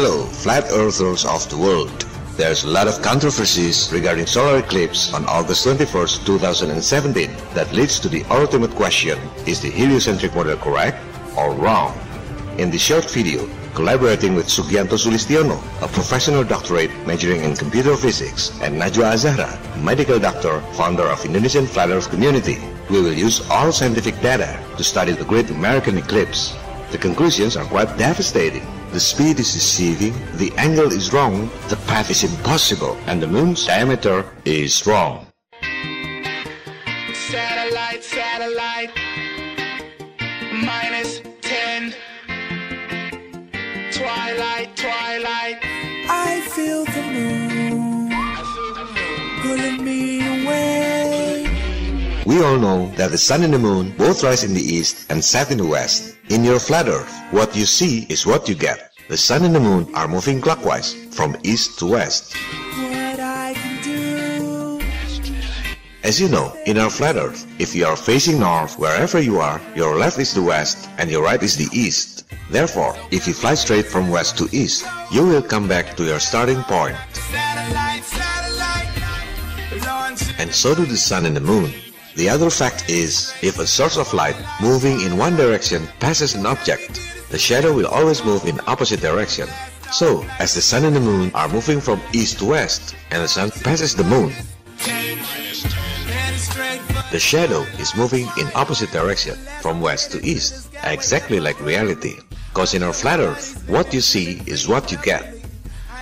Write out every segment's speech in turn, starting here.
Hello, flat earthers of the world. There's a lot of controversies regarding solar eclipse on August 21st, 2017 that leads to the ultimate question, is the heliocentric model correct or wrong? In this short video, collaborating with Sugianto Sulistiono, a professional doctorate majoring in computer physics, and Najwa Azahra, medical doctor, founder of Indonesian Flat Earth Community, we will use all scientific data to study the Great American Eclipse. The conclusions are quite devastating. The speed is deceiving, the angle is wrong, the path is impossible, and the moon's diameter is wrong. Satellite, satellite, minus 10. Twilight, twilight. I feel the moon pulling me away. We all know that the sun and the moon both rise in the east and set in the west. In your flat earth, what you see is what you get. The sun and the moon are moving clockwise from east to west. As you know, in our flat earth, if you are facing north wherever you are, your left is the west and your right is the east. Therefore, if you fly straight from west to east, you will come back to your starting point. And so do the sun and the moon. The other fact is, if a source of light moving in one direction passes an object, the shadow will always move in opposite direction. So, as the sun and the moon are moving from east to west, and the sun passes the moon, the shadow is moving in opposite direction from west to east, exactly like reality. Cause in our flat earth, what you see is what you get.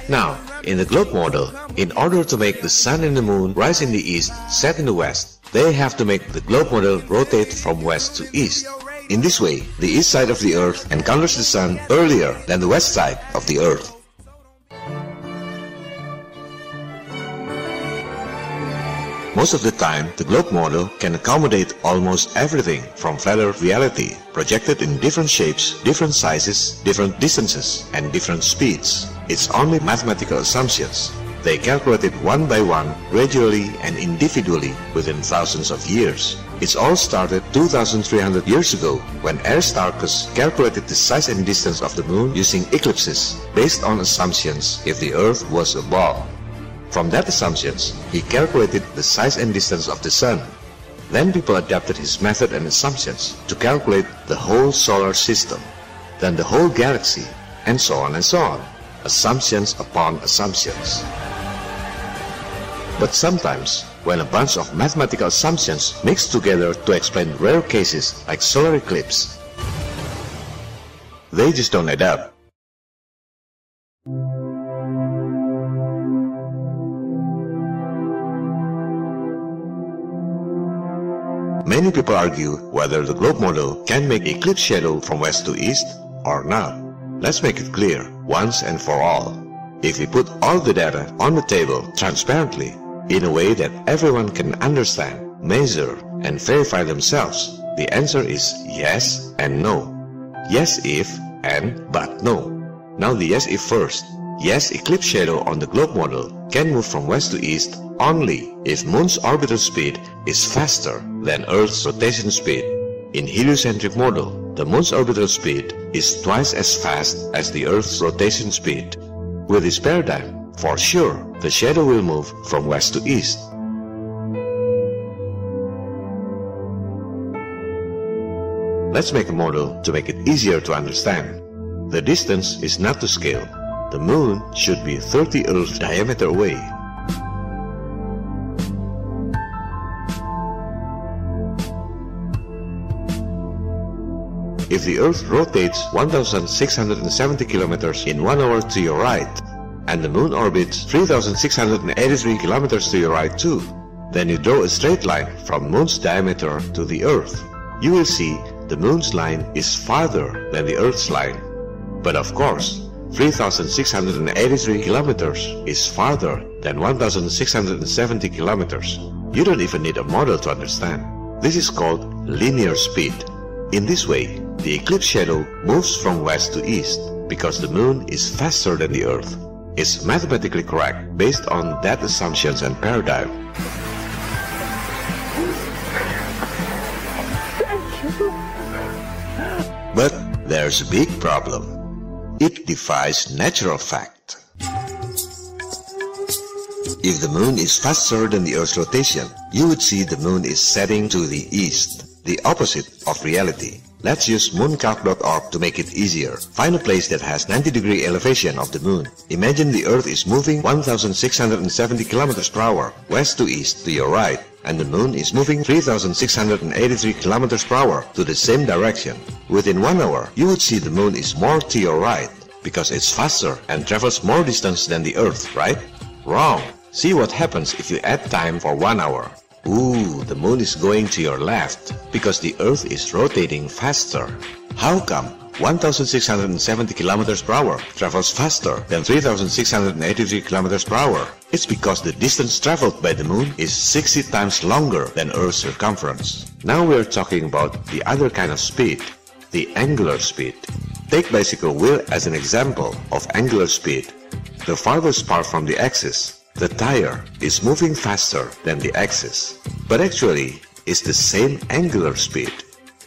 Now, in the globe model, in order to make the sun and the moon rise in the east, set in the west, they have to make the globe model rotate from west to east. In this way, the east side of the earth encounters the sun earlier than the west side of the earth. Most of the time, the globe model can accommodate almost everything from flat earth reality, projected in different shapes, different sizes, different distances, and different speeds. It's only mathematical assumptions. They calculated one by one, gradually and individually within thousands of years. It all started 2,300 years ago when Aristarchus calculated the size and distance of the moon using eclipses based on assumptions if the earth was a ball. From that assumptions, he calculated the size and distance of the sun. Then people adapted his method and assumptions to calculate the whole solar system, then the whole galaxy, and so on and so on. Assumptions upon assumptions. But sometimes, when a bunch of mathematical assumptions mix together to explain rare cases like solar eclipse, they just don't add up. Many people argue whether the globe model can make eclipse shadow from west to east or not. Let's make it clear once and for all. If we put all the data on the table transparently in a way that everyone can understand, measure, and verify themselves, the answer is yes and no. Yes if and but no. Now the yes if first. Yes, eclipse shadow on the globe model can move from west to east only if Moon's orbital speed is faster than Earth's rotation speed. In heliocentric model, the Moon's orbital speed is twice as fast as the Earth's rotation speed. With this paradigm, for sure, the shadow will move from west to east. Let's make a model to make it easier to understand. The distance is not to scale. The moon should be 30 Earth diameter away. If the Earth rotates 1670 kilometers in 1 hour to your right, and the moon orbits 3683 kilometers to your right too, then you draw a straight line from moon's diameter to the Earth. You will see the moon's line is farther than the Earth's line. But of course, 3683 kilometers is farther than 1670 kilometers. You don't even need a model to understand. This is called linear speed. In this way, the eclipse shadow moves from west to east because the moon is faster than the earth. It's mathematically correct based on that assumptions and paradigm. But there's a big problem. It defies natural fact. If the moon is faster than the Earth's rotation, you would see the moon is setting to the east, the opposite of reality. Let's use mooncalc.org to make it easier. Find a place that has 90 degree elevation of the moon. Imagine the Earth is moving 1670 kilometers per hour, west to east to your right, and the moon is moving 3683 kilometers per hour to the same direction. Within one hour, you would see the moon is more to your right, because it's faster and travels more distance than the Earth, right? Wrong. See what happens if you add time for one hour. Ooh, the moon is going to your left because the earth is rotating faster. How come 1670 kilometers per hour travels faster than 3683 kilometers per hour? It's because the distance traveled by the moon is 60 times longer than Earth's circumference. Now we're talking about the other kind of speed, the angular speed. Take bicycle wheel as an example of angular speed. The farthest part from the axis the tire is moving faster than the axis, but actually it's the same angular speed.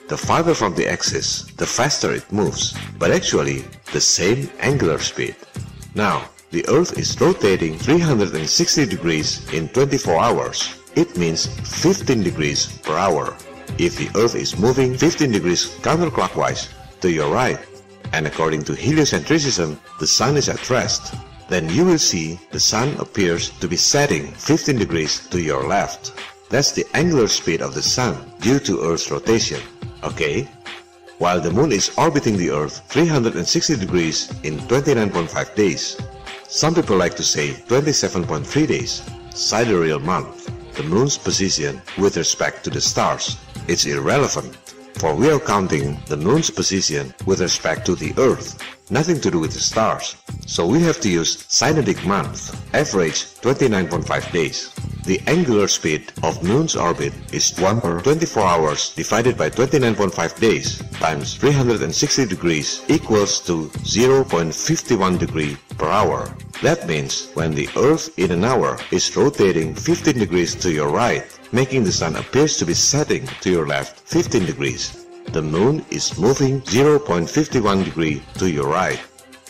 The farther from the axis, the faster it moves, but actually the same angular speed. Now, the Earth is rotating 360 degrees in 24 hours. It means 15 degrees per hour. If the Earth is moving 15 degrees counterclockwise to your right, and according to heliocentrism, the Sun is at rest, then you will see the sun appears to be setting 15 degrees to your left. That's the angular speed of the sun due to Earth's rotation. Okay? While the moon is orbiting the Earth 360 degrees in 29.5 days. Some people like to say 27.3 days, sidereal month, the moon's position with respect to the stars. It's irrelevant, for we are counting the moon's position with respect to the Earth nothing to do with the stars. So we have to use synodic month, average 29.5 days. The angular speed of moon's orbit is 1 per 24 hours divided by 29.5 days times 360 degrees equals to 0.51 degree per hour. That means when the Earth in an hour is rotating 15 degrees to your right, making the sun appears to be setting to your left 15 degrees the moon is moving 0.51 degree to your right.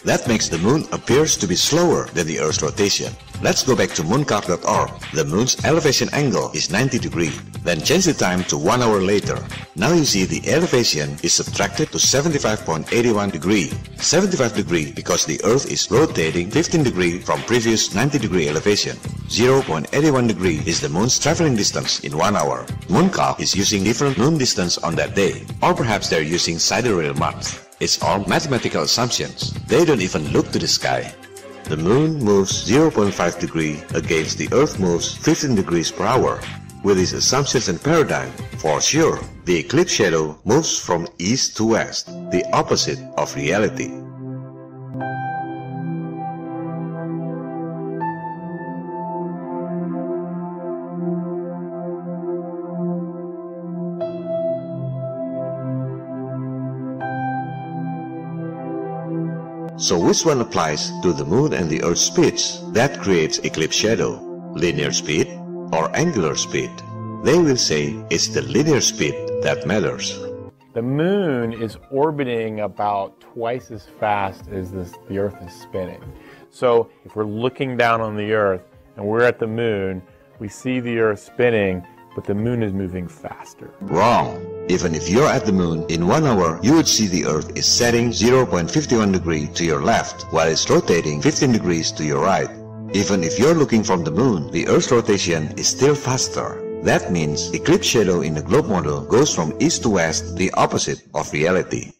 That makes the moon appears to be slower than the Earth's rotation. Let's go back to mooncalc.org. The moon's elevation angle is 90 degree. Then change the time to 1 hour later. Now you see the elevation is subtracted to 75.81 degree. 75 degree because the Earth is rotating 15 degree from previous 90 degree elevation. 0.81 degree is the moon's traveling distance in 1 hour. Mooncalc is using different moon distance on that day. Or perhaps they're using sidereal month. It's all mathematical assumptions. They don't even look to the sky. The moon moves 0.5 degree against the earth moves 15 degrees per hour. With these assumptions and paradigm, for sure, the eclipse shadow moves from east to west, the opposite of reality. So which one applies to the moon and the earth's speeds that creates eclipse shadow? Linear speed or angular speed? They will say it's the linear speed that matters. The moon is orbiting about twice as fast as this, the earth is spinning. So if we're looking down on the earth and we're at the moon, we see the earth spinning but the moon is moving faster. Wrong. Even if you're at the moon, in one hour, you would see the Earth is setting 0.51 degree to your left, while it's rotating 15 degrees to your right. Even if you're looking from the moon, the Earth's rotation is still faster. That means eclipse shadow in the globe model goes from east to west, the opposite of reality.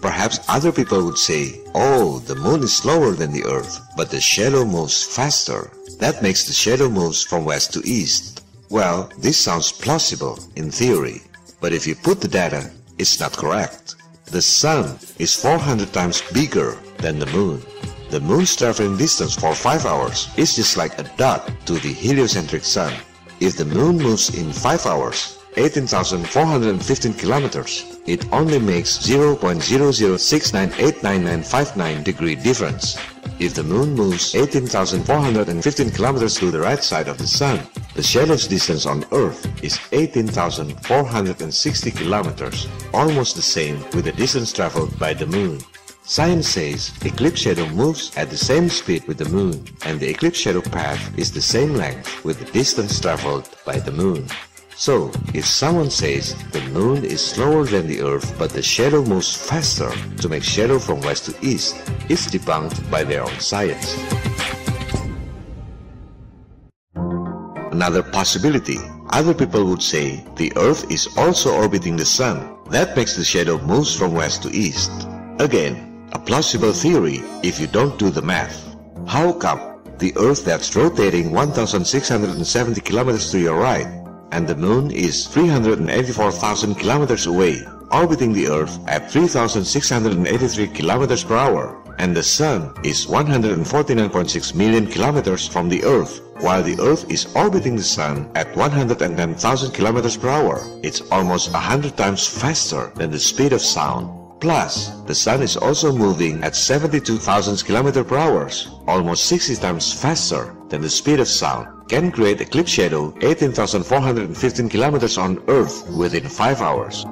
Perhaps other people would say, oh, the moon is slower than the earth, but the shadow moves faster. That makes the shadow moves from west to east. Well, this sounds plausible in theory, but if you put the data, it's not correct. The sun is 400 times bigger than the moon. The moon's traveling distance for 5 hours is just like a dot to the heliocentric sun. If the moon moves in 5 hours, 18,415 kilometers, it only makes 0.006989959 degree difference. If the moon moves 18,415 kilometers to the right side of the sun, The shadow's distance on Earth is 18,460 kilometers, almost the same with the distance traveled by the Moon. Science says eclipse shadow moves at the same speed with the Moon, and the eclipse shadow path is the same length with the distance traveled by the Moon. So, if someone says the moon is slower than the earth but the shadow moves faster to make shadow from west to east, it's debunked by their own science. Another possibility, other people would say the earth is also orbiting the sun. That makes the shadow moves from west to east. Again, a plausible theory if you don't do the math. How come the earth that's rotating 1670 kilometers to your right and the moon is 384,000 kilometers away, orbiting the Earth at 3,683 kilometers per hour, and the Sun is 149.6 million kilometers from the Earth, while the Earth is orbiting the Sun at 110,000 kilometers per hour. It's almost 100 times faster than the speed of sound. Plus, the Sun is also moving at 72,000 km per hour, almost 60 times faster than the speed of sound, can create eclipse shadow 18,415 kilometers on Earth within 5 hours.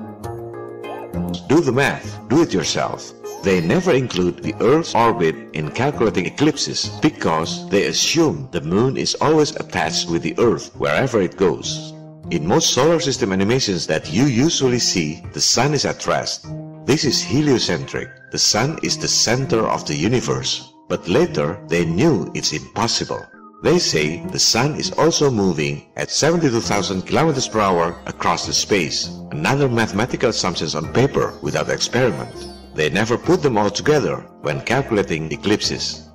Do the math, do it yourself. They never include the Earth's orbit in calculating eclipses because they assume the Moon is always attached with the Earth wherever it goes. In most solar system animations that you usually see, the Sun is at rest. This is heliocentric. The Sun is the center of the universe. But later, they knew it's impossible. They say the Sun is also moving at 72,000 kilometers per hour across the space. Another mathematical assumption on paper without experiment. They never put them all together when calculating eclipses.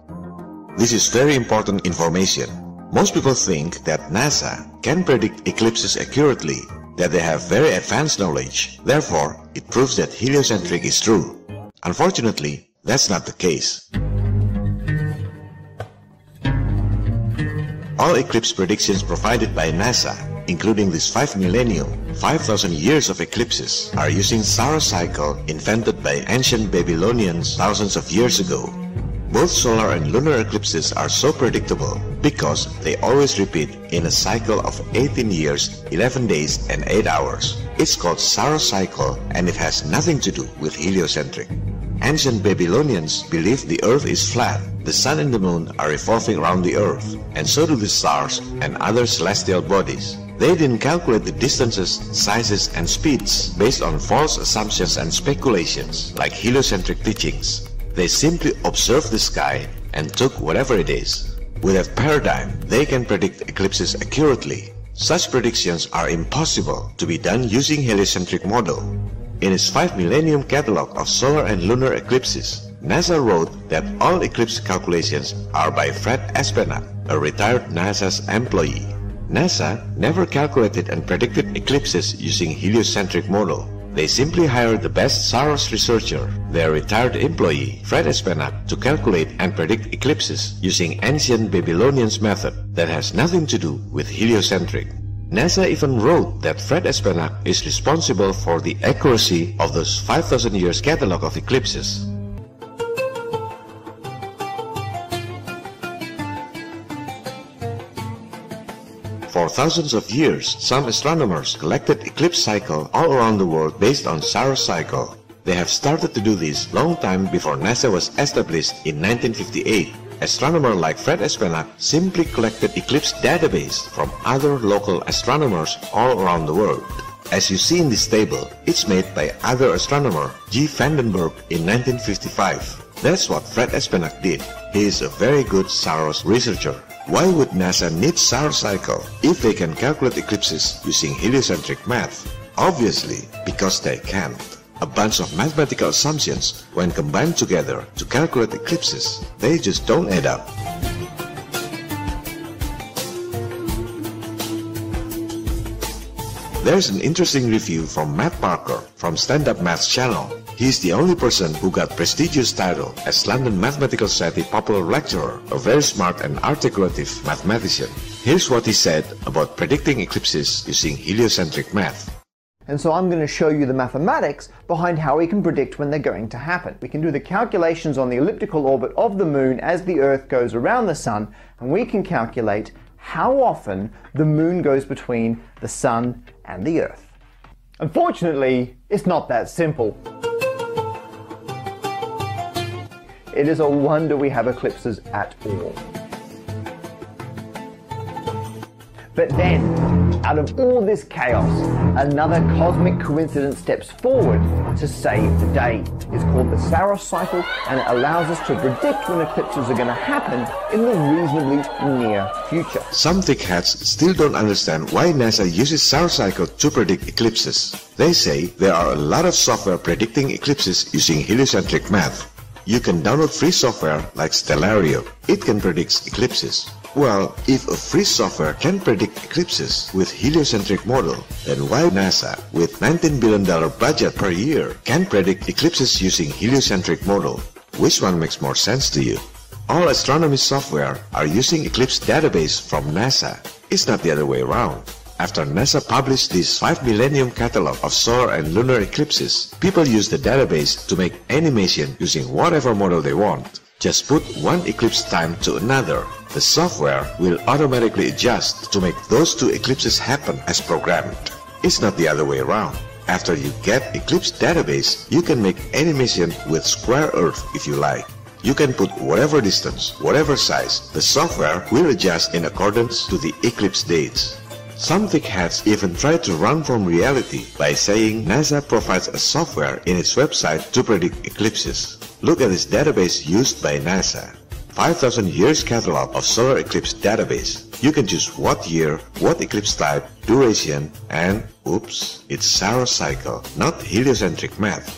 This is very important information. Most people think that NASA can predict eclipses accurately that they have very advanced knowledge. Therefore, it proves that heliocentric is true. Unfortunately, that's not the case. All eclipse predictions provided by NASA, including this 5 millennium, 5,000 years of eclipses, are using Saros cycle invented by ancient Babylonians thousands of years ago. Both solar and lunar eclipses are so predictable because they always repeat in a cycle of 18 years, 11 days, and 8 hours. It's called Saros cycle and it has nothing to do with heliocentric. Ancient Babylonians believed the earth is flat, the sun and the moon are revolving around the earth, and so do the stars and other celestial bodies. They didn't calculate the distances, sizes, and speeds based on false assumptions and speculations like heliocentric teachings. They simply observed the sky and took whatever it is. With that paradigm, they can predict eclipses accurately. Such predictions are impossible to be done using heliocentric model. In its 5 millennium catalog of solar and lunar eclipses, NASA wrote that all eclipse calculations are by Fred Espenak, a retired NASA's employee. NASA never calculated and predicted eclipses using heliocentric model. They simply hired the best Saros researcher, their retired employee, Fred Espenak, to calculate and predict eclipses using ancient Babylonians method that has nothing to do with heliocentric. NASA even wrote that Fred Espenak is responsible for the accuracy of those 5,000 years catalog of eclipses. For thousands of years, some astronomers collected eclipse cycle all around the world based on Saros cycle. They have started to do this long time before NASA was established in 1958. Astronomer like Fred Espenak simply collected eclipse database from other local astronomers all around the world. As you see in this table, it's made by other astronomer G. van den Bergh in 1955. That's what Fred Espenak did. He is a very good Saros researcher. Why would NASA need Saros cycle if they can calculate eclipses using heliocentric math? Obviously, because they can't. A bunch of mathematical assumptions when combined together to calculate eclipses, they just don't add up. There's an interesting review from Matt Parker from Stand Up Math's channel. He's the only person who got prestigious title as London Mathematical Society Popular Lecturer, a very smart and articulative mathematician. Here's what he said about predicting eclipses using heliocentric math. And so I'm going to show you the mathematics behind how we can predict when they're going to happen. We can do the calculations on the elliptical orbit of the moon as the Earth goes around the sun, and we can calculate how often the moon goes between the sun and the earth. Unfortunately, it's not that simple. It is a wonder we have eclipses at all. But then, out of all this chaos, another cosmic coincidence steps forward to save the day. It's called the Saros cycle and it allows us to predict when eclipses are going to happen in the reasonably near future. Some thickheads still don't understand why NASA uses Saros cycle to predict eclipses. They say there are a lot of software predicting eclipses using heliocentric math. You can download free software like Stellarium. It can predict eclipses. Well, if a free software can predict eclipses with heliocentric model, then why NASA, with $19 billion budget per year, can predict eclipses using heliocentric model? Which one makes more sense to you? All astronomy software are using eclipse database from NASA. It's not the other way around. After NASA published this 5 millennium catalog of solar and lunar eclipses, people use the database to make animation using whatever model they want. Just put one eclipse time to another. The software will automatically adjust to make those two eclipses happen as programmed. It's not the other way around. After you get Eclipse database, you can make animation with square earth if you like. You can put whatever distance, whatever size. The software will adjust in accordance to the eclipse dates. Some thickheads even try to run from reality by saying NASA provides a software in its website to predict eclipses. Look at this database used by NASA. 5000 years catalog of solar eclipse database. You can choose what year, what eclipse type, duration, and oops, it's Saros cycle, not heliocentric math.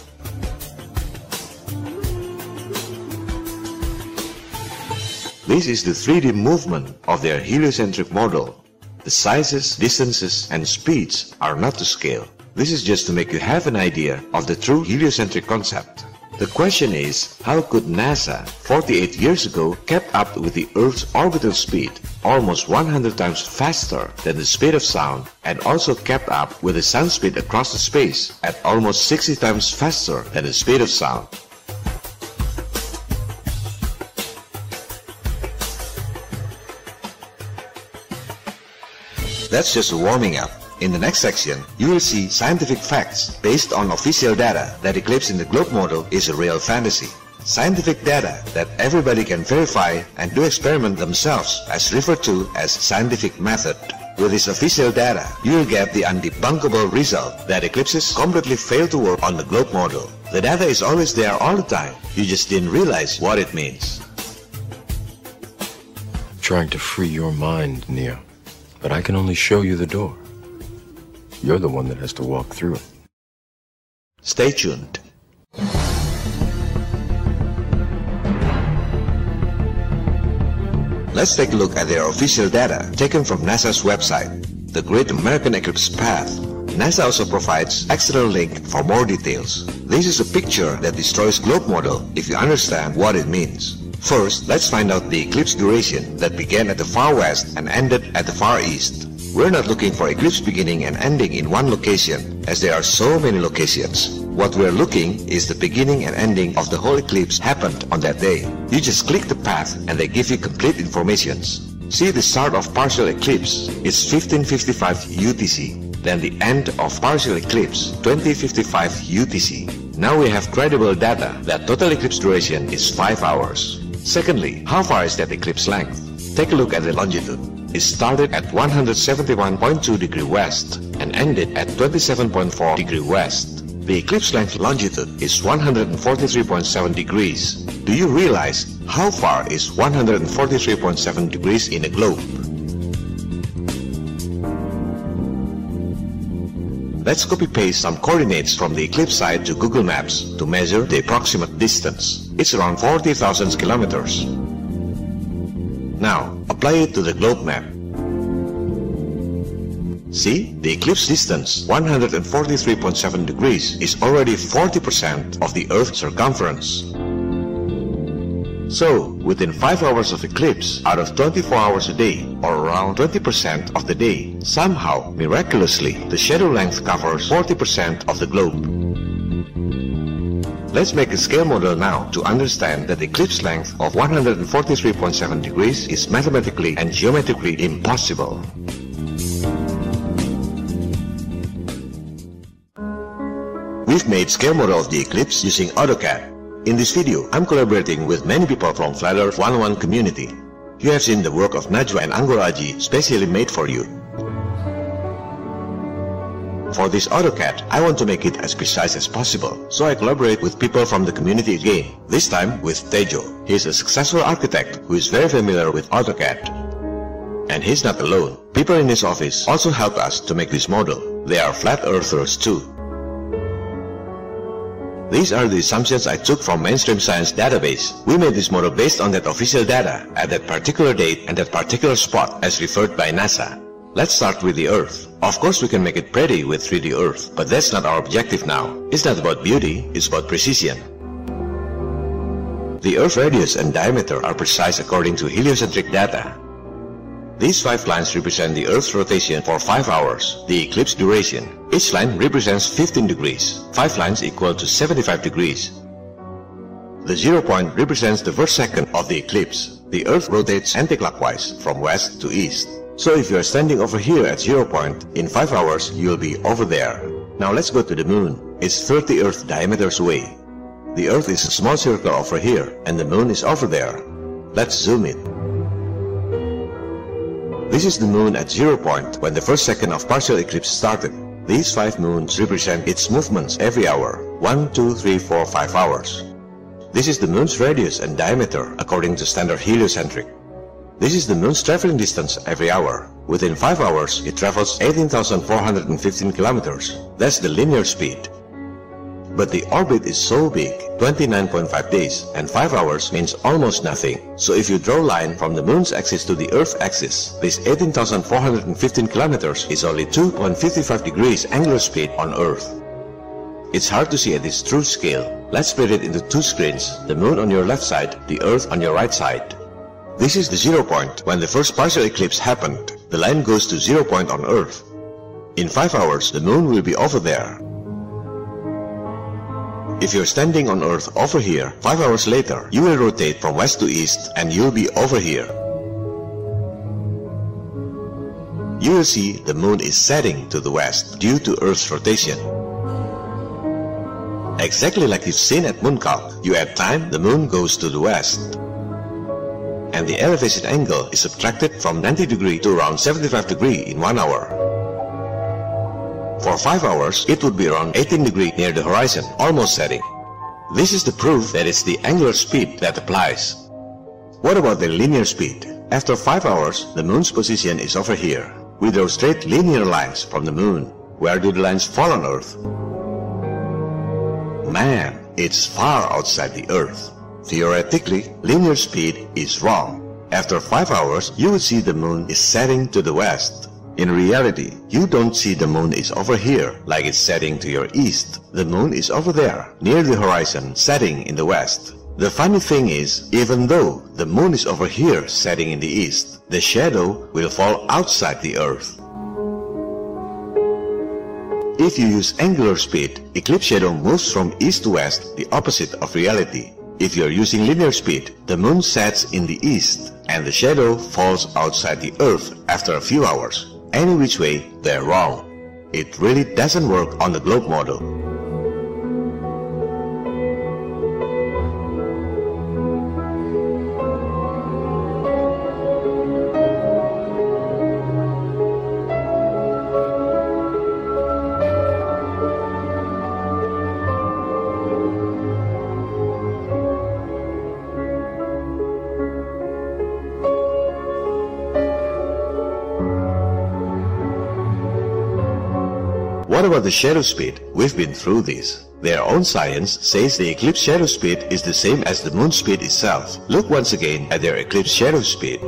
This is the 3D movement of their heliocentric model. The sizes, distances, and speeds are not to scale. This is just to make you have an idea of the true heliocentric concept. The question is, how could NASA 48 years ago kept up with the Earth's orbital speed, almost 100 times faster than the speed of sound, and also kept up with the sound speed across the space at almost 60 times faster than the speed of sound? That's just a warming up. In the next section, you will see scientific facts based on official data that eclipse in the globe model is a real fantasy. Scientific data that everybody can verify and do experiment themselves as referred to as scientific method. With this official data, you will get the undebunkable result that eclipses completely fail to work on the globe model. The data is always there all the time. You just didn't realize what it means. Trying to free your mind, Neo. But I can only show you the door. You're the one that has to walk through it. Stay tuned. Let's take a look at their official data taken from NASA's website, the Great American Eclipse Path. NASA also provides external link for more details. This is a picture that destroys globe model if you understand what it means. First, let's find out the eclipse duration that began at the far west and ended at the far east. We're not looking for eclipse beginning and ending in one location, as there are so many locations. What we're looking is the beginning and ending of the whole eclipse happened on that day. You just click the path and they give you complete informations. See the start of partial eclipse, it's 1555 UTC. Then the end of partial eclipse, 2055 UTC. Now we have credible data that total eclipse duration is 5 hours. Secondly, how far is that eclipse length? Take a look at the longitude. It started at 171.2 degree west and ended at 27.4 degree west. The eclipse length longitude is 143.7 degrees. Do you realize how far is 143.7 degrees in a globe? Let's copy paste some coordinates from the eclipse site to Google Maps to measure the approximate distance. It's around 40,000 kilometers. Now, apply it to the globe map. See, the eclipse distance, 143.7 degrees, is already 40% of the Earth's circumference. So, within 5 hours of eclipse, out of 24 hours a day, or around 20% of the day, somehow, miraculously, the shadow length covers 40% of the globe. Let's make a scale model now to understand that eclipse length of 143.7 degrees is mathematically and geometrically impossible. We've made scale model of the eclipse using AutoCAD. In this video, I'm collaborating with many people from Flat Earth 101 community. You have seen the work of Najwa and Anggol Aji specially made for you. For this AutoCAD, I want to make it as precise as possible, so I collaborate with people from the community again, this time with Tejo. He is a successful architect who is very familiar with AutoCAD. And he's not alone. People in his office also help us to make this model. They are flat earthers too. These are the assumptions I took from mainstream science database. We made this model based on that official data at that particular date and that particular spot as referred by NASA. Let's start with the Earth. Of course we can make it pretty with 3D Earth, but that's not our objective now. It's not about beauty, it's about precision. The Earth radius and diameter are precise according to heliocentric data. These five lines represent the Earth's rotation for 5 hours, the eclipse duration. Each line represents 15 degrees. 5 lines equal to 75 degrees. The zero point represents the first second of the eclipse. The Earth rotates anticlockwise from west to east. So if you are standing over here at zero point, in 5 hours you'll be over there. Now let's go to the moon. It's 30 Earth diameters away. The Earth is a small circle over here, and the moon is over there. Let's zoom it. This is the moon at zero point when the first second of partial eclipse started. These five moons represent its movements every hour, 1, 2, 3, 4, 5 hours. This is the moon's radius and diameter according to standard heliocentric. This is the moon's traveling distance every hour. Within 5 hours, it travels 18,415 kilometers. That's the linear speed. But the orbit is so big, 29.5 days, and 5 hours means almost nothing. So if you draw a line from the moon's axis to the earth's axis, this 18,415 kilometers is only 2.55 degrees angular speed on earth. It's hard to see at this true scale. Let's split it into two screens, the moon on your left side, the earth on your right side. This is the zero point when the first partial eclipse happened. The line goes to zero point on earth. In 5 hours, the moon will be over there. If you're standing on Earth over here, 5 hours later, you will rotate from west to east and you'll be over here. You will see the moon is setting to the west due to Earth's rotation. Exactly like you've seen at Mooncalc, you add time, the moon goes to the west. And the elevation angle is subtracted from 90 degree to around 75 degree in 1 hour. For 5 hours, it would be around 18 degree near the horizon, almost setting. This is the proof that it's the angular speed that applies. What about the linear speed? After 5 hours, the moon's position is over here. We draw straight linear lines from the moon. Where do the lines fall on Earth? Man, it's far outside the Earth. Theoretically, linear speed is wrong. After 5 hours, you will see the moon is setting to the west. In reality, you don't see the moon is over here, like it's setting to your east. The moon is over there, near the horizon, setting in the west. The funny thing is, even though the moon is over here, setting in the east, the shadow will fall outside the earth. If you use angular speed, eclipse shadow moves from east to west, the opposite of reality. If you're using linear speed, the moon sets in the east, and the shadow falls outside the earth after a few hours. Any which way, they're wrong. It really doesn't work on the globe model. What about the shadow speed? We've been through this. Their own science says the eclipse shadow speed is the same as the moon speed itself. Look once again at their eclipse shadow speed.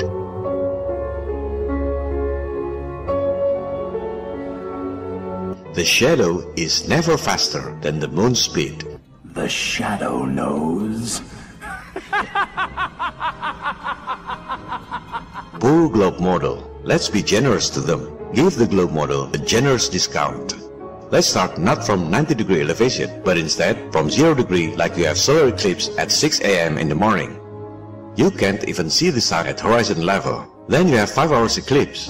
The shadow is never faster than the moon speed. The shadow knows. Poor globe model. Let's be generous to them. Give the globe model a generous discount. Let's start not from 90 degree elevation, but instead from 0 degree like you have solar eclipse at 6 a.m. in the morning. You can't even see the sun at horizon level. Then you have 5 hours eclipse.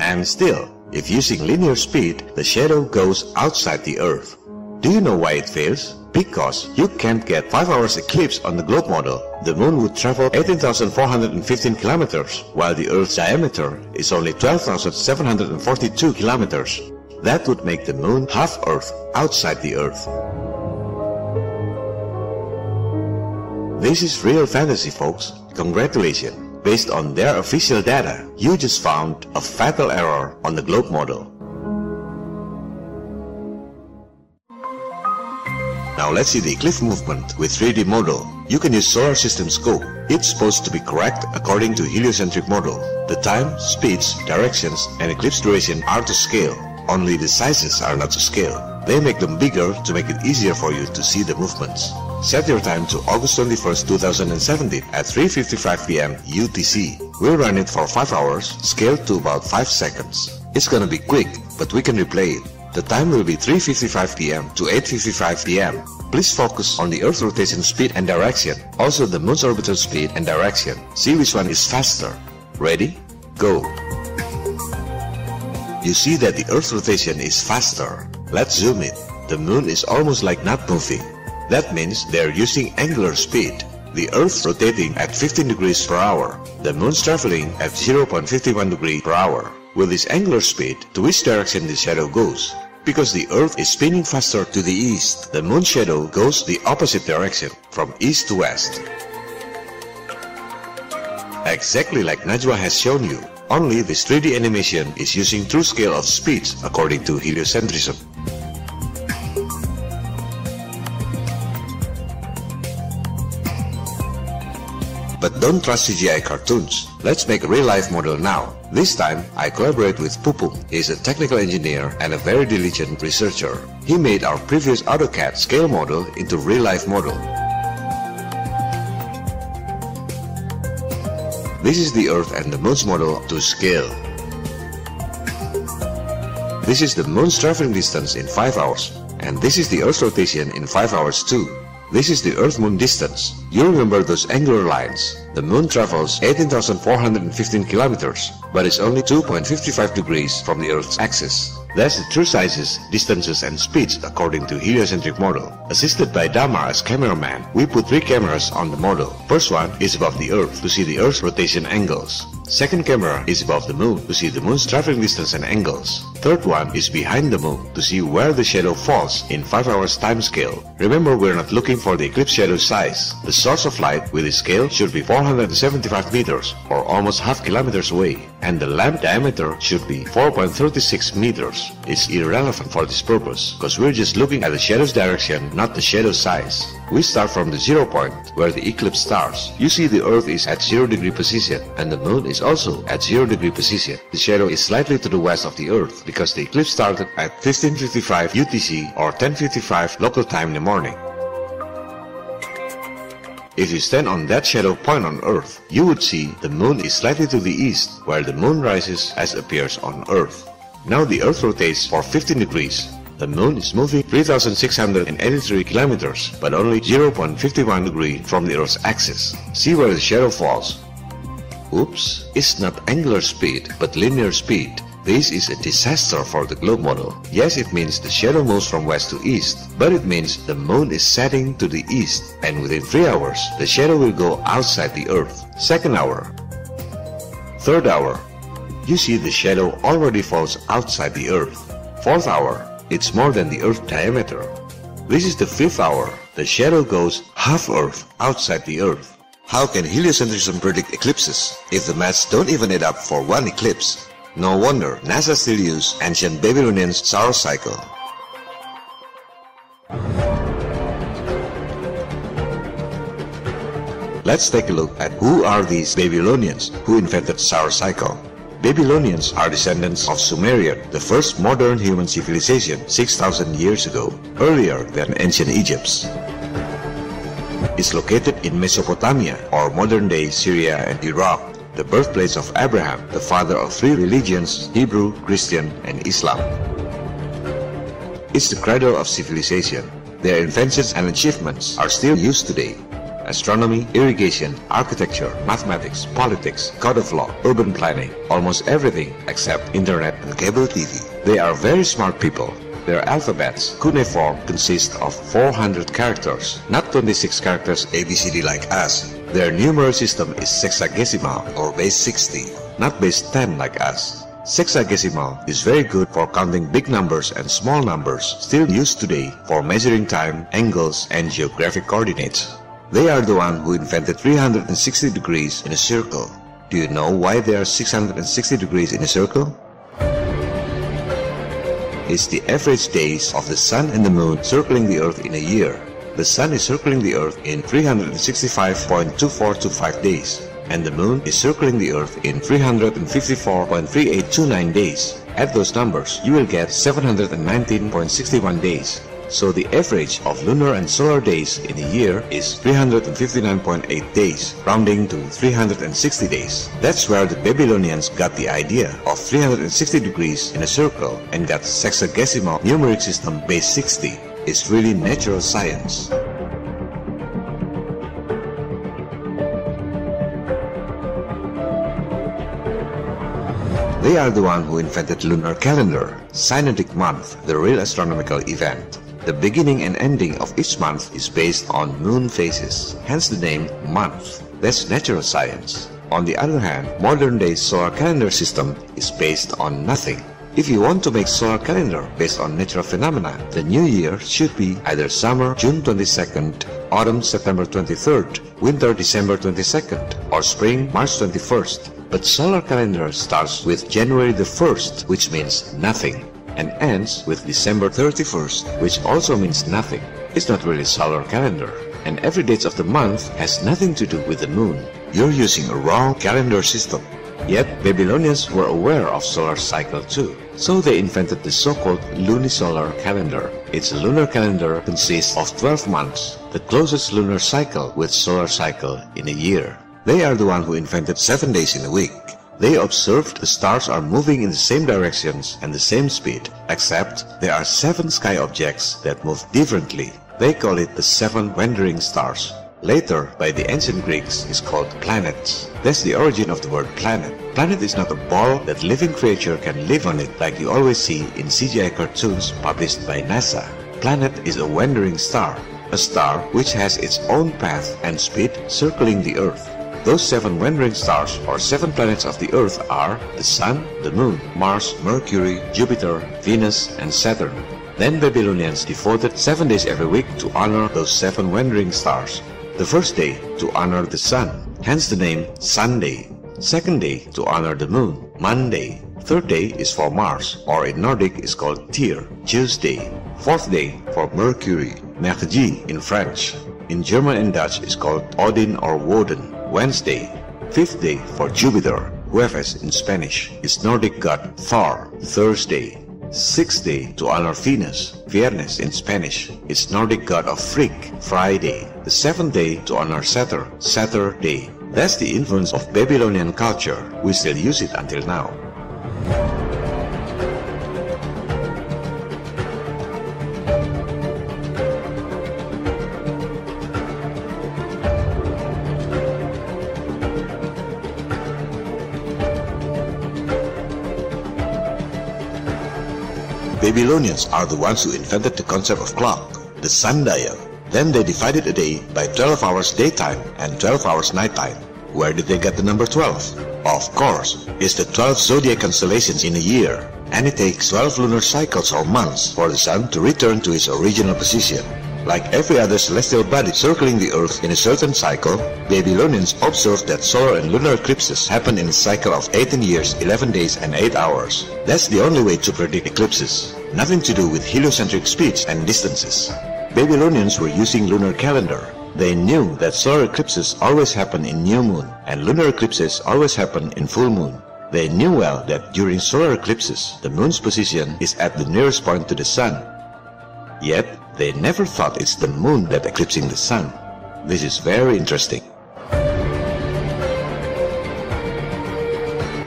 And still, if using linear speed, the shadow goes outside the Earth. Do you know why it fails? Because you can't get 5 hours eclipse on the globe model. The moon would travel 18,415 kilometers, while the Earth's diameter is only 12,742 kilometers. That would make the moon half Earth outside the Earth. This is real fantasy, folks. Congratulations. Based on their official data, you just found a fatal error on the globe model. Now let's see the eclipse movement with 3D model. You can use solar system scope. It's supposed to be correct according to heliocentric model. The time, speeds, directions, and eclipse duration are to scale. Only the sizes are not to scale. They make them bigger to make it easier for you to see the movements. Set your time to August 21st, 2017 at 3.55 p.m. UTC. We'll run it for 5 hours, scaled to about 5 seconds. It's gonna be quick, but we can replay it. The time will be 3.55 p.m. to 8.55 p.m. Please focus on the Earth rotation speed and direction, also the Moon's orbital speed and direction. See which one is faster. Ready? Go! You see that the Earth rotation is faster. Let's zoom in. The Moon is almost like not moving. That means they're using angular speed. The Earth rotating at 15 degrees per hour. The Moon's traveling at 0.51 degree per hour. With this angular speed, to which direction the shadow goes? Because the Earth is spinning faster to the east, the Moon shadow goes the opposite direction, from east to west. Exactly like Najwa has shown you, only this 3D animation is using true scale of speeds according to heliocentrism. But don't trust CGI cartoons. Let's make a real-life model now. This time, I collaborate with Pupung. He's a technical engineer and a very diligent researcher. He made our previous AutoCAD scale model into real-life model. This is the Earth and the Moon's model to scale. This is the Moon's traveling distance in 5 hours. And this is the Earth's rotation in 5 hours too. This is the Earth-Moon distance. You remember those angular lines. The Moon travels 18,415 kilometers, but is only 2.55 degrees from the Earth's axis. That's the true sizes, distances, and speeds according to heliocentric model. Assisted by Damar as cameraman, we put three cameras on the model. First one is above the Earth to see the Earth's rotation angles. Second camera is above the moon to see the moon's traveling distance and angles. Third one is behind the moon to see where the shadow falls in 5 hours time scale. Remember we're not looking for the eclipse shadow size. The source of light with its scale should be 475 meters or almost half kilometers away and the lamp diameter should be 4.36 meters. It's irrelevant for this purpose because we're just looking at the shadow's direction not the shadow size. We start from the zero point where the eclipse starts. You see the earth is at 0 degree position and the moon is also at 0 degree position. The shadow is slightly to the west of the earth because the eclipse started at 1555 UTC or 1055 local time in the morning. If you stand on that shadow point on Earth, you would see the moon is slightly to the east, where the moon rises as appears on Earth. Now the Earth rotates for 15 degrees. The moon is moving 3,683 kilometers, but only 0.51 degree from the Earth's axis. See where the shadow falls. Oops, it's not angular speed, but linear speed. This is a disaster for the globe model. Yes, it means the shadow moves from west to east, but it means the moon is setting to the east, and within 3 hours, the shadow will go outside the earth. Second hour. Third hour. You see the shadow already falls outside the earth. Fourth hour. It's more than the earth diameter. This is the fifth hour. The shadow goes half earth outside the earth. How can heliocentrism predict eclipses if the maths don't even add up for one eclipse? No wonder NASA still use ancient Babylonian Saros cycle. Let's take a look at who are these Babylonians who invented Saros cycle. Babylonians are descendants of Sumerian, the first modern human civilization 6,000 years ago, earlier than ancient Egypt. It's located in Mesopotamia or modern-day Syria and Iraq. the birthplace of Abraham, the father of three religions, Hebrew, Christian, and Islam. It's the cradle of civilization. Their inventions and achievements are still used today. Astronomy, irrigation, architecture, mathematics, politics, code of law, urban planning, almost everything except internet and cable TV. They are very smart people. Their alphabets, cuneiform, consist of 400 characters, not 26 characters ABCD like us. Their numeral system is sexagesimal or base 60, not base 10 like us. Sexagesimal is very good for counting big numbers and small numbers, still used today for measuring time, angles, and geographic coordinates. They are the one who invented 360 degrees in a circle. Do you know why there are 660 degrees in a circle? It's the average days of the sun and the moon circling the earth in a year. The sun is circling the earth in 365.2425 days, and the moon is circling the earth in 354.3829 days. Add those numbers, you will get 719.61 days. So the average of lunar and solar days in a year is 359.8 days, rounding to 360 days. That's where the Babylonians got the idea of 360 degrees in a circle and got sexagesimal numeric system base 60. It's really natural science. They are the one who invented lunar calendar, synodic month, the real astronomical event. The beginning and ending of each month is based on moon phases, hence the name month. That's natural science. On the other hand, modern day solar calendar system is based on nothing. If you want to make solar calendar based on natural phenomena, the new year should be either summer June 22nd, autumn September 23rd, winter December 22nd, or spring March 21st. But solar calendar starts with January the 1st, which means nothing and ends with December 31st, which also means nothing. It's not really solar calendar, and every date of the month has nothing to do with the moon. You're using a wrong calendar system. Yet Babylonians were aware of solar cycle too, so they invented the so-called lunisolar calendar. Its lunar calendar consists of 12 months, the closest lunar cycle with solar cycle in a year. They are the one who invented 7 days in a week. They observed the stars are moving in the same directions and the same speed, except there are seven sky objects that move differently. They call it the seven wandering stars. Later, by the ancient Greeks, is called planets. That's the origin of the word planet. Planet is not a ball that living creature can live on it like you always see in CGI cartoons published by NASA. Planet is a wandering star, a star which has its own path and speed circling the Earth. Those seven wandering stars or seven planets of the Earth are the Sun, the Moon, Mars, Mercury, Jupiter, Venus, and Saturn. Then Babylonians devoted seven days every week to honor those seven wandering stars. The first day to honor the Sun, hence the name Sunday. Second day to honor the Moon, Monday. Third day is for Mars, or in Nordic is called Tyr, Tuesday. Fourth day for Mercury, Mercredi in French. In German and Dutch is called Odin or Woden. Wednesday, fifth day for Jupiter, Jueves in Spanish, is Nordic god Thor. Thursday, sixth day to honor Venus, Viernes in Spanish, is Nordic god of Frigg, Friday. The seventh day to honor Saturn, Saturday. That's the influence of Babylonian culture. We still use it until now. Babylonians are the ones who invented the concept of clock, the sundial. Then they divided a day by 12 hours daytime and 12 hours nighttime. Where did they get the number 12? Of course, it's the 12 zodiac constellations in a year, and it takes 12 lunar cycles or months for the sun to return to its original position. Like every other celestial body circling the Earth in a certain cycle, Babylonians observed that solar and lunar eclipses happen in a cycle of 18 years, 11 days, and 8 hours. That's the only way to predict eclipses. Nothing to do with heliocentric speeds and distances. Babylonians were using lunar calendar. They knew that solar eclipses always happen in new moon, and lunar eclipses always happen in full moon. They knew well that during solar eclipses, the moon's position is at the nearest point to the sun. Yet, they never thought it's the moon that eclipsing the sun. This is very interesting.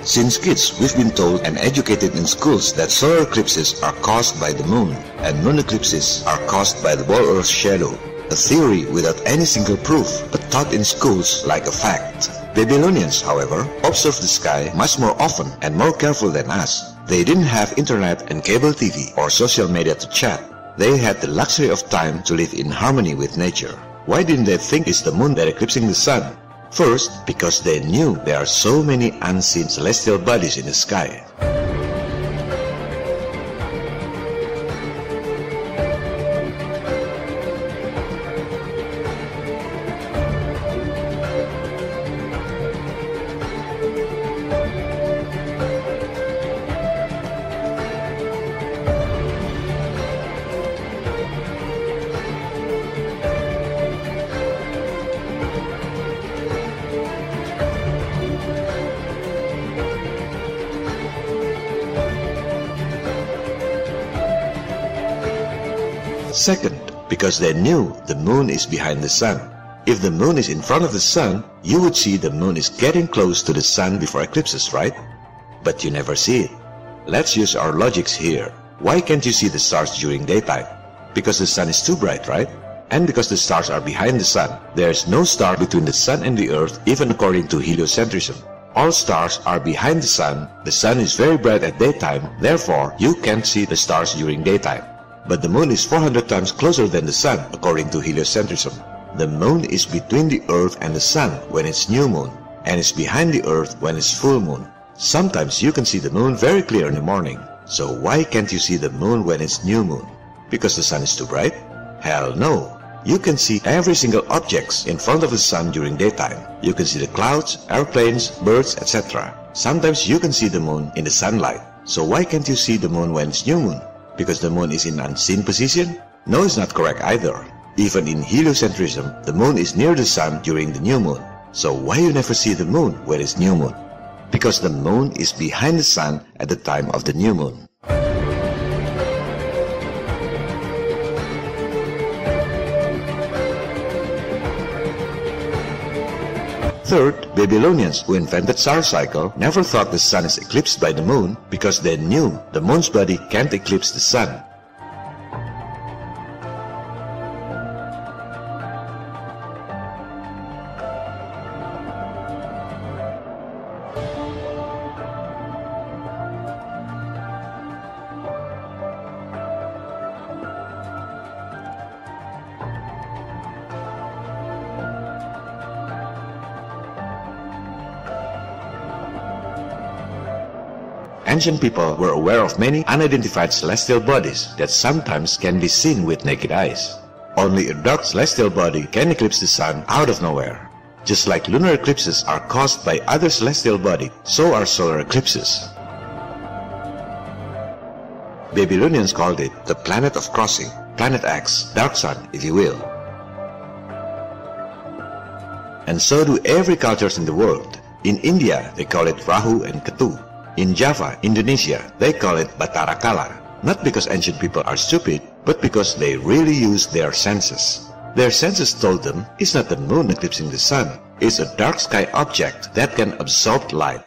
Since kids, we've been told and educated in schools that solar eclipses are caused by the moon and moon eclipses are caused by the ball Earth shadow. A theory without any single proof, but taught in schools like a fact. Babylonians, however, observed the sky much more often and more careful than us. They didn't have internet and cable TV or social media to chat. They had the luxury of time to live in harmony with nature. Why didn't they think it's the moon that eclipsing the sun? First, because they knew there are so many unseen celestial bodies in the sky. Second, because they knew the moon is behind the sun. If the moon is in front of the sun, you would see the moon is getting close to the sun before eclipses, right? But you never see it. Let's use our logics here. Why can't you see the stars during daytime? Because the sun is too bright, right? And because the stars are behind the sun, there is no star between the sun and the earth even according to heliocentrism. All stars are behind the sun, the sun is very bright at daytime, therefore you can't see the stars during daytime. But the moon is 400 times closer than the sun according to heliocentrism. The moon is between the earth and the sun when it's new moon, and is behind the earth when it's full moon. Sometimes you can see the moon very clear in the morning. So why can't you see the moon when it's new moon? Because the sun is too bright? Hell no. You can see every single objects in front of the sun during daytime. You can see the clouds, airplanes, birds, etc. Sometimes you can see the moon in the sunlight. So why can't you see the moon when it's new moon? Because the moon is in unseen position? No, it's not correct either. Even in heliocentrism, the moon is near the sun during the new moon. So why you never see the moon when it's new moon? Because the moon is behind the sun at the time of the new moon. Third, Babylonians who invented Saros cycle never thought the sun is eclipsed by the moon because they knew the moon's body can't eclipse the sun. Ancient people were aware of many unidentified celestial bodies that sometimes can be seen with naked eyes. Only a dark celestial body can eclipse the sun out of nowhere. Just like lunar eclipses are caused by other celestial bodies, so are solar eclipses. Babylonians called it the planet of crossing, planet X, dark sun if you will. And so do every cultures in the world. In India, they call it Rahu and Ketu. In Java, Indonesia, they call it Batara Kala. Not because ancient people are stupid, but because they really use their senses. Their senses told them it's not the moon eclipsing the sun, it's a dark sky object that can absorb light.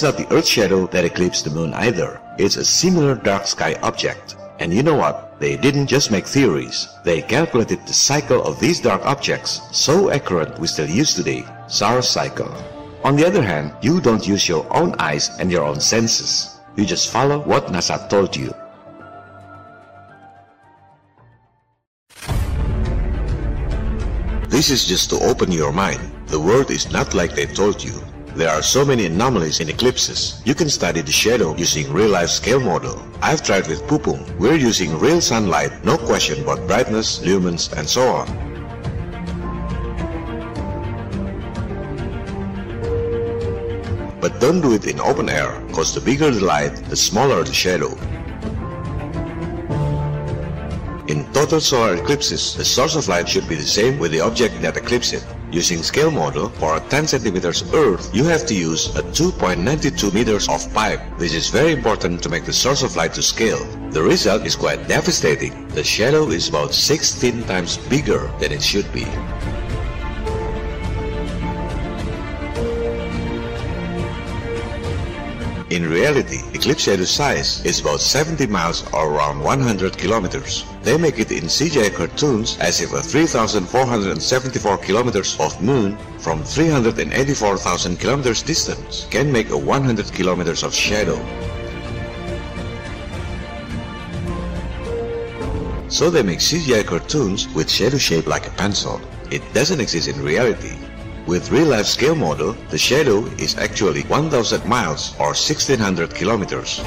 It's not the Earth shadow that eclipsed the moon either. It's a similar dark sky object. And you know what? They didn't just make theories. They calculated the cycle of these dark objects so accurate we still use today, Saros cycle. On the other hand, you don't use your own eyes and your own senses. You just follow what NASA told you. This is just to open your mind. The world is not like they told you. There are so many anomalies in eclipses. You can study the shadow using real-life scale model. I've tried with Pupung. We're using real sunlight, no question about brightness, lumens, and so on. but don't do it in open air, cause the bigger the light, the smaller the shadow. In total solar eclipses, the source of light should be the same with the object that eclipses it. Using scale model, for a 10 centimeters Earth, you have to use a 2.92 meters of pipe. This is very important to make the source of light to scale. The result is quite devastating. The shadow is about 16 times bigger than it should be. In reality, eclipse shadow size is about 70 miles or around 100 kilometers. They make it in CGI cartoons as if a 3,474 kilometers of moon from 384,000 kilometers distance can make a 100 kilometers of shadow. So they make CGI cartoons with shadow shape like a pencil. It doesn't exist in reality. With real-life scale model, the shadow is actually 1000 miles or 1600 kilometers.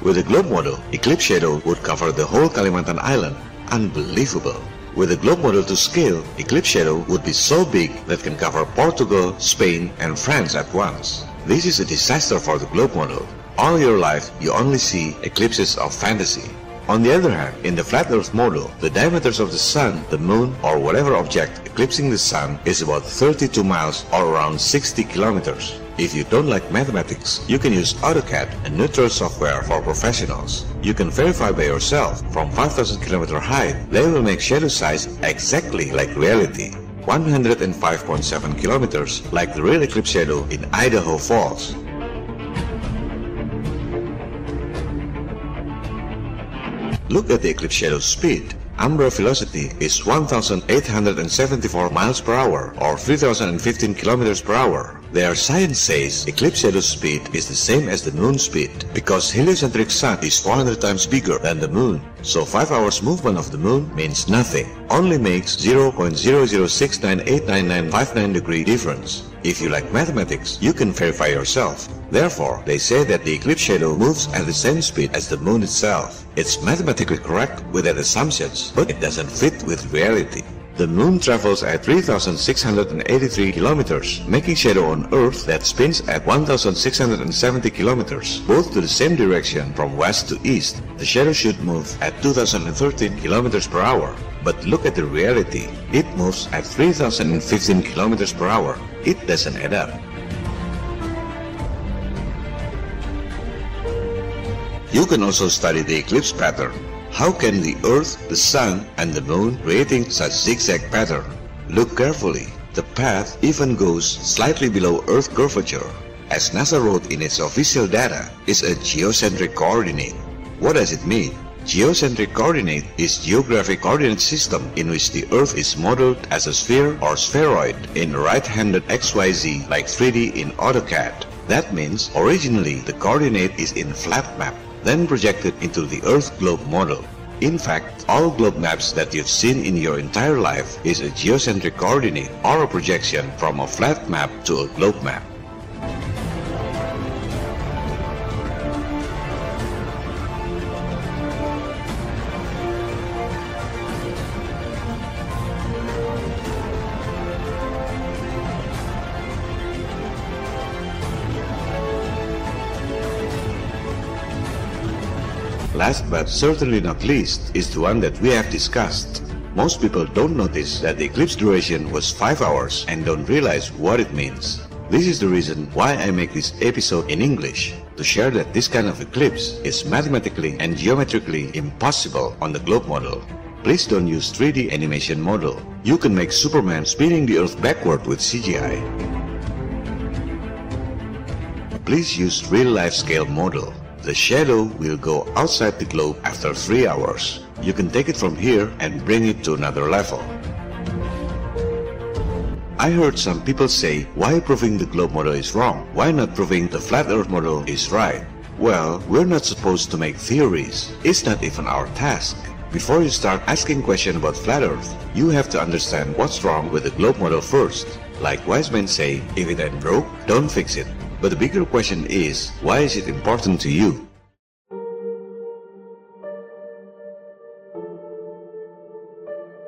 With a globe model, eclipse shadow would cover the whole Kalimantan island. Unbelievable. With a globe model to scale, eclipse shadow would be so big that can cover Portugal, Spain, and France at once. This is a disaster for the globe model. All your life, you only see eclipses of fantasy. On the other hand, in the flat earth model, the diameters of the sun, the moon, or whatever object eclipsing the sun is about 32 miles or around 60 kilometers. If you don't like mathematics, you can use AutoCAD, and neutral software for professionals. You can verify by yourself from 5000 kilometer height, they will make shadow size exactly like reality. 105.7 kilometers like the real eclipse shadow in Idaho Falls. Look at the eclipse shadow speed. Umbra velocity is 1874 miles per hour or 3015 kilometers per hour. Their science says eclipse shadow speed is the same as the moon speed because heliocentric sun is 400 times bigger than the moon. So 5 hours movement of the moon means nothing. Only makes 0.006989959 degree difference. If you like mathematics, you can verify yourself. Therefore, they say that the eclipse shadow moves at the same speed as the moon itself. It's mathematically correct with that assumptions, but it doesn't fit with reality. The moon travels at 3,683 kilometers, making shadow on Earth that spins at 1,670 kilometers, both to the same direction from west to east. The shadow should move at 2,013 kilometers per hour. But look at the reality. It moves at 3,015 kilometers per hour. It doesn't add up. You can also study the eclipse pattern. How can the Earth, the Sun, and the Moon creating such zigzag pattern? Look carefully. The path even goes slightly below Earth curvature. As NASA wrote in its official data, is a geocentric coordinate. What does it mean? Geocentric coordinate is geographic coordinate system in which the Earth is modeled as a sphere or spheroid in right-handed XYZ like 3D in AutoCAD. That means originally the coordinate is in flat map then projected into the Earth globe model. In fact, all globe maps that you've seen in your entire life is a geocentric coordinate or a projection from a flat map to a globe map. Last but certainly not least is the one that we have discussed. Most people don't notice that the eclipse duration was 5 hours and don't realize what it means. This is the reason why I make this episode in English, to share that this kind of eclipse is mathematically and geometrically impossible on the globe model. Please don't use 3D animation model. You can make Superman spinning the earth backward with CGI. Please use real-life scale model. The shadow will go outside the globe after 3 hours. You can take it from here and bring it to another level. I heard some people say, why proving the globe model is wrong? Why not proving the flat earth model is right? Well, we're not supposed to make theories. It's not even our task. Before you start asking questions about flat earth, you have to understand what's wrong with the globe model first. Like wise men say, if it ain't broke, don't fix it. But the bigger question is, why is it important to you?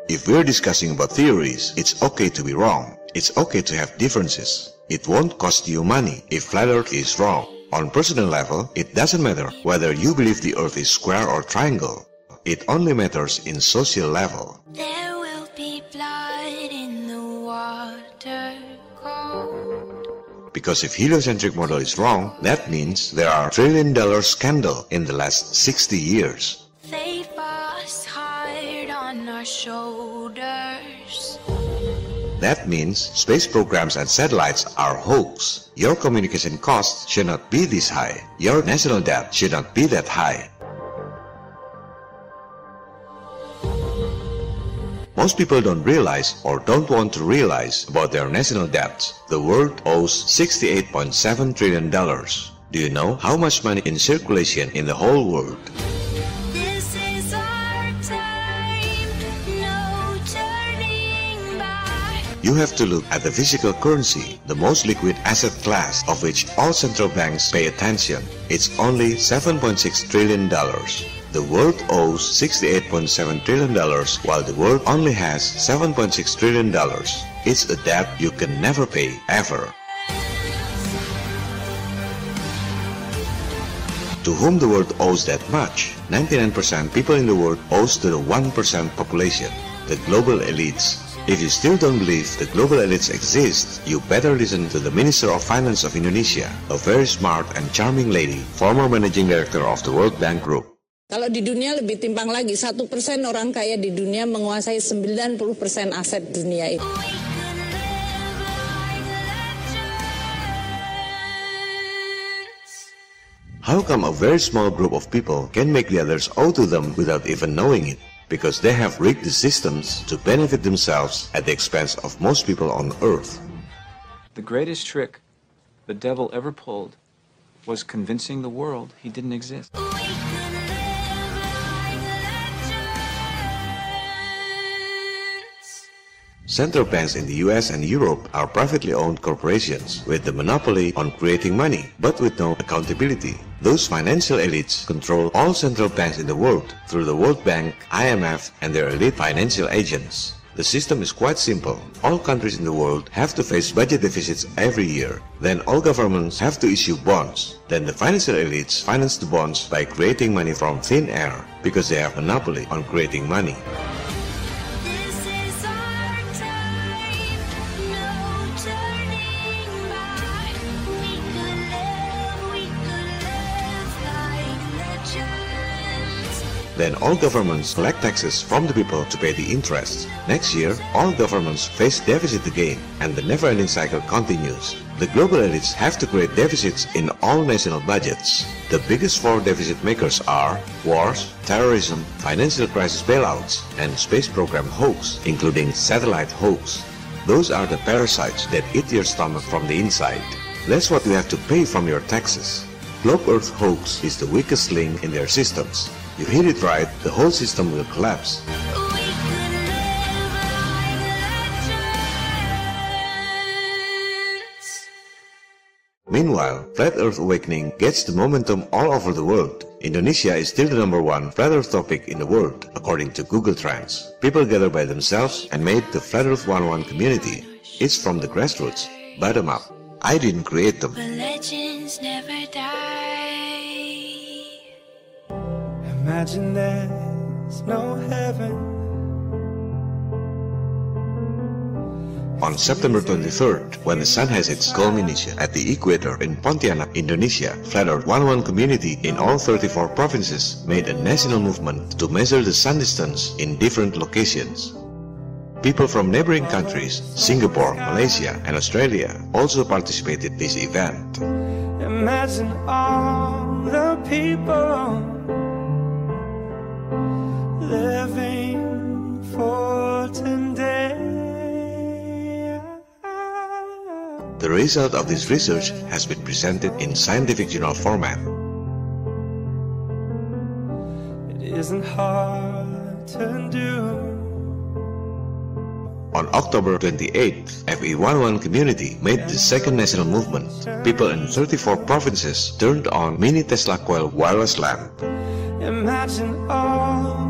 If we're discussing about theories, it's okay to be wrong. It's okay to have differences. It won't cost you money if flat earth is wrong. On personal level, it doesn't matter whether you believe the earth is square or triangle. It only matters in social level. There Because if heliocentric model is wrong, that means there are trillion dollar scandal in the last 60 years. They bust hard on our shoulders. That means space programs and satellites are hoax. Your communication costs should not be this high. Your national debt should not be that high. Most people don't realize or don't want to realize about their national debts. The world owes $68.7 trillion. Do you know how much money in circulation in the whole world? This is our time, no turning back. You have to look at the physical currency, the most liquid asset class of which all central banks pay attention. It's only $7.6 trillion. The world owes $68.7 trillion while the world only has $7.6 trillion. It's a debt you can never pay, ever. To whom the world owes that much? 99% people in the world owes to the 1% population, the global elites. If you still don't believe the global elites exist, you better listen to the Minister of Finance of Indonesia, a very smart and charming lady, former managing director of the World Bank Group. Kalau di dunia lebih timpang lagi, satu persen orang kaya di dunia menguasai 90 persen aset dunia itu. How come a very small group of people can make the others owe to them without even knowing it? Because they have rigged the systems to benefit themselves at the expense of most people on earth. The greatest trick the devil ever pulled was convincing the world he didn't exist. Central banks in the US and Europe are privately owned corporations with the monopoly on creating money, but with no accountability. Those financial elites control all central banks in the world through the World Bank, IMF, and their elite financial agents. The system is quite simple. All countries in the world have to face budget deficits every year. Then all governments have to issue bonds. Then the financial elites finance the bonds by creating money from thin air because they have monopoly on creating money. Then all governments collect taxes from the people to pay the interest. Next year, all governments face deficit again, and the never-ending cycle continues. The global elites have to create deficits in all national budgets. The biggest four deficit makers are wars, terrorism, financial crisis bailouts, and space program hoax, including satellite hoax. Those are the parasites that eat your stomach from the inside. That's what you have to pay from your taxes. Globe Earth hoax is the weakest link in their systems. You hit it right, the whole system will collapse. Meanwhile, Flat Earth Awakening gets the momentum all over the world. Indonesia is still the number one Flat Earth topic in the world, according to Google Trends. People gather by themselves and made the Flat Earth 101 community. It's from the grassroots, bottom up. I didn't create them. Imagine there's no heaven. On September 23rd, when the sun has its culmination at the equator in Pontianak, Indonesia, Flat Earth 101 community in all 34 provinces made a national movement to measure the sun distance in different locations. People from neighboring countries, Singapore, Malaysia, and Australia also participated this event. Imagine all the people living for today. The result of this research has been presented in scientific journal format. It isn't hard to do. On October 28th, FE11 community made the second national movement. People in 34 provinces turned on mini Tesla coil wireless lamp. Imagine all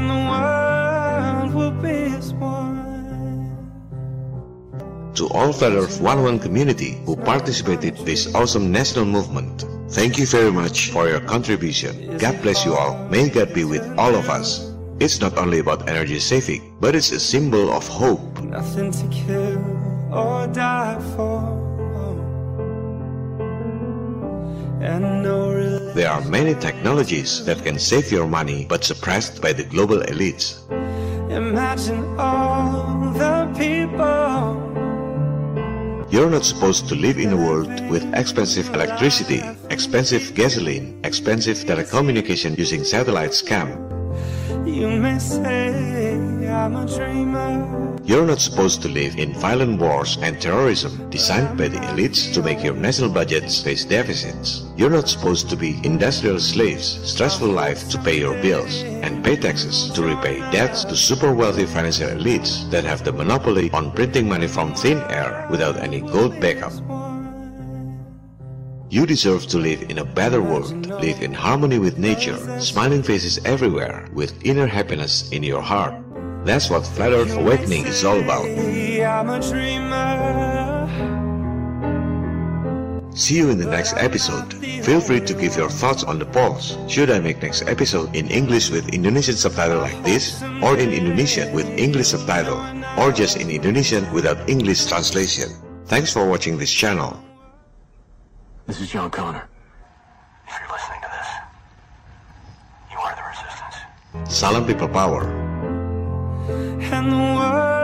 and the world will be as one. To all Earth 101 community who participated this awesome national movement, thank you very much for your contribution. God bless you all. May God be with all of us. It's not only about energy saving, but it's a symbol of hope. Nothing to kill or die for. And no. There are many technologies that can save your money but suppressed by the global elites. Imagine all the people. You're not supposed to live in a world with expensive electricity, expensive gasoline, expensive telecommunication using satellite scam. You may say I'm a dreamer. You're not supposed to live in violent wars and terrorism designed by the elites to make your national budgets face deficits. You're not supposed to be industrial slaves, stressful life to pay your bills, and pay taxes to repay debts to super wealthy financial elites that have the monopoly on printing money from thin air without any gold backup. You deserve to live in a better world, live in harmony with nature, smiling faces everywhere, with inner happiness in your heart. That's what Flat Earth Awakening is all about. I'm a dreamer. See you in the next episode. Feel free to give your thoughts on the polls. Should I make next episode in English with Indonesian subtitle like this, or in Indonesian with English subtitle, or just in Indonesian without English translation? Thanks for watching this channel. This is John Connor. If you're listening to this, you are the resistance. Salam People Power and work.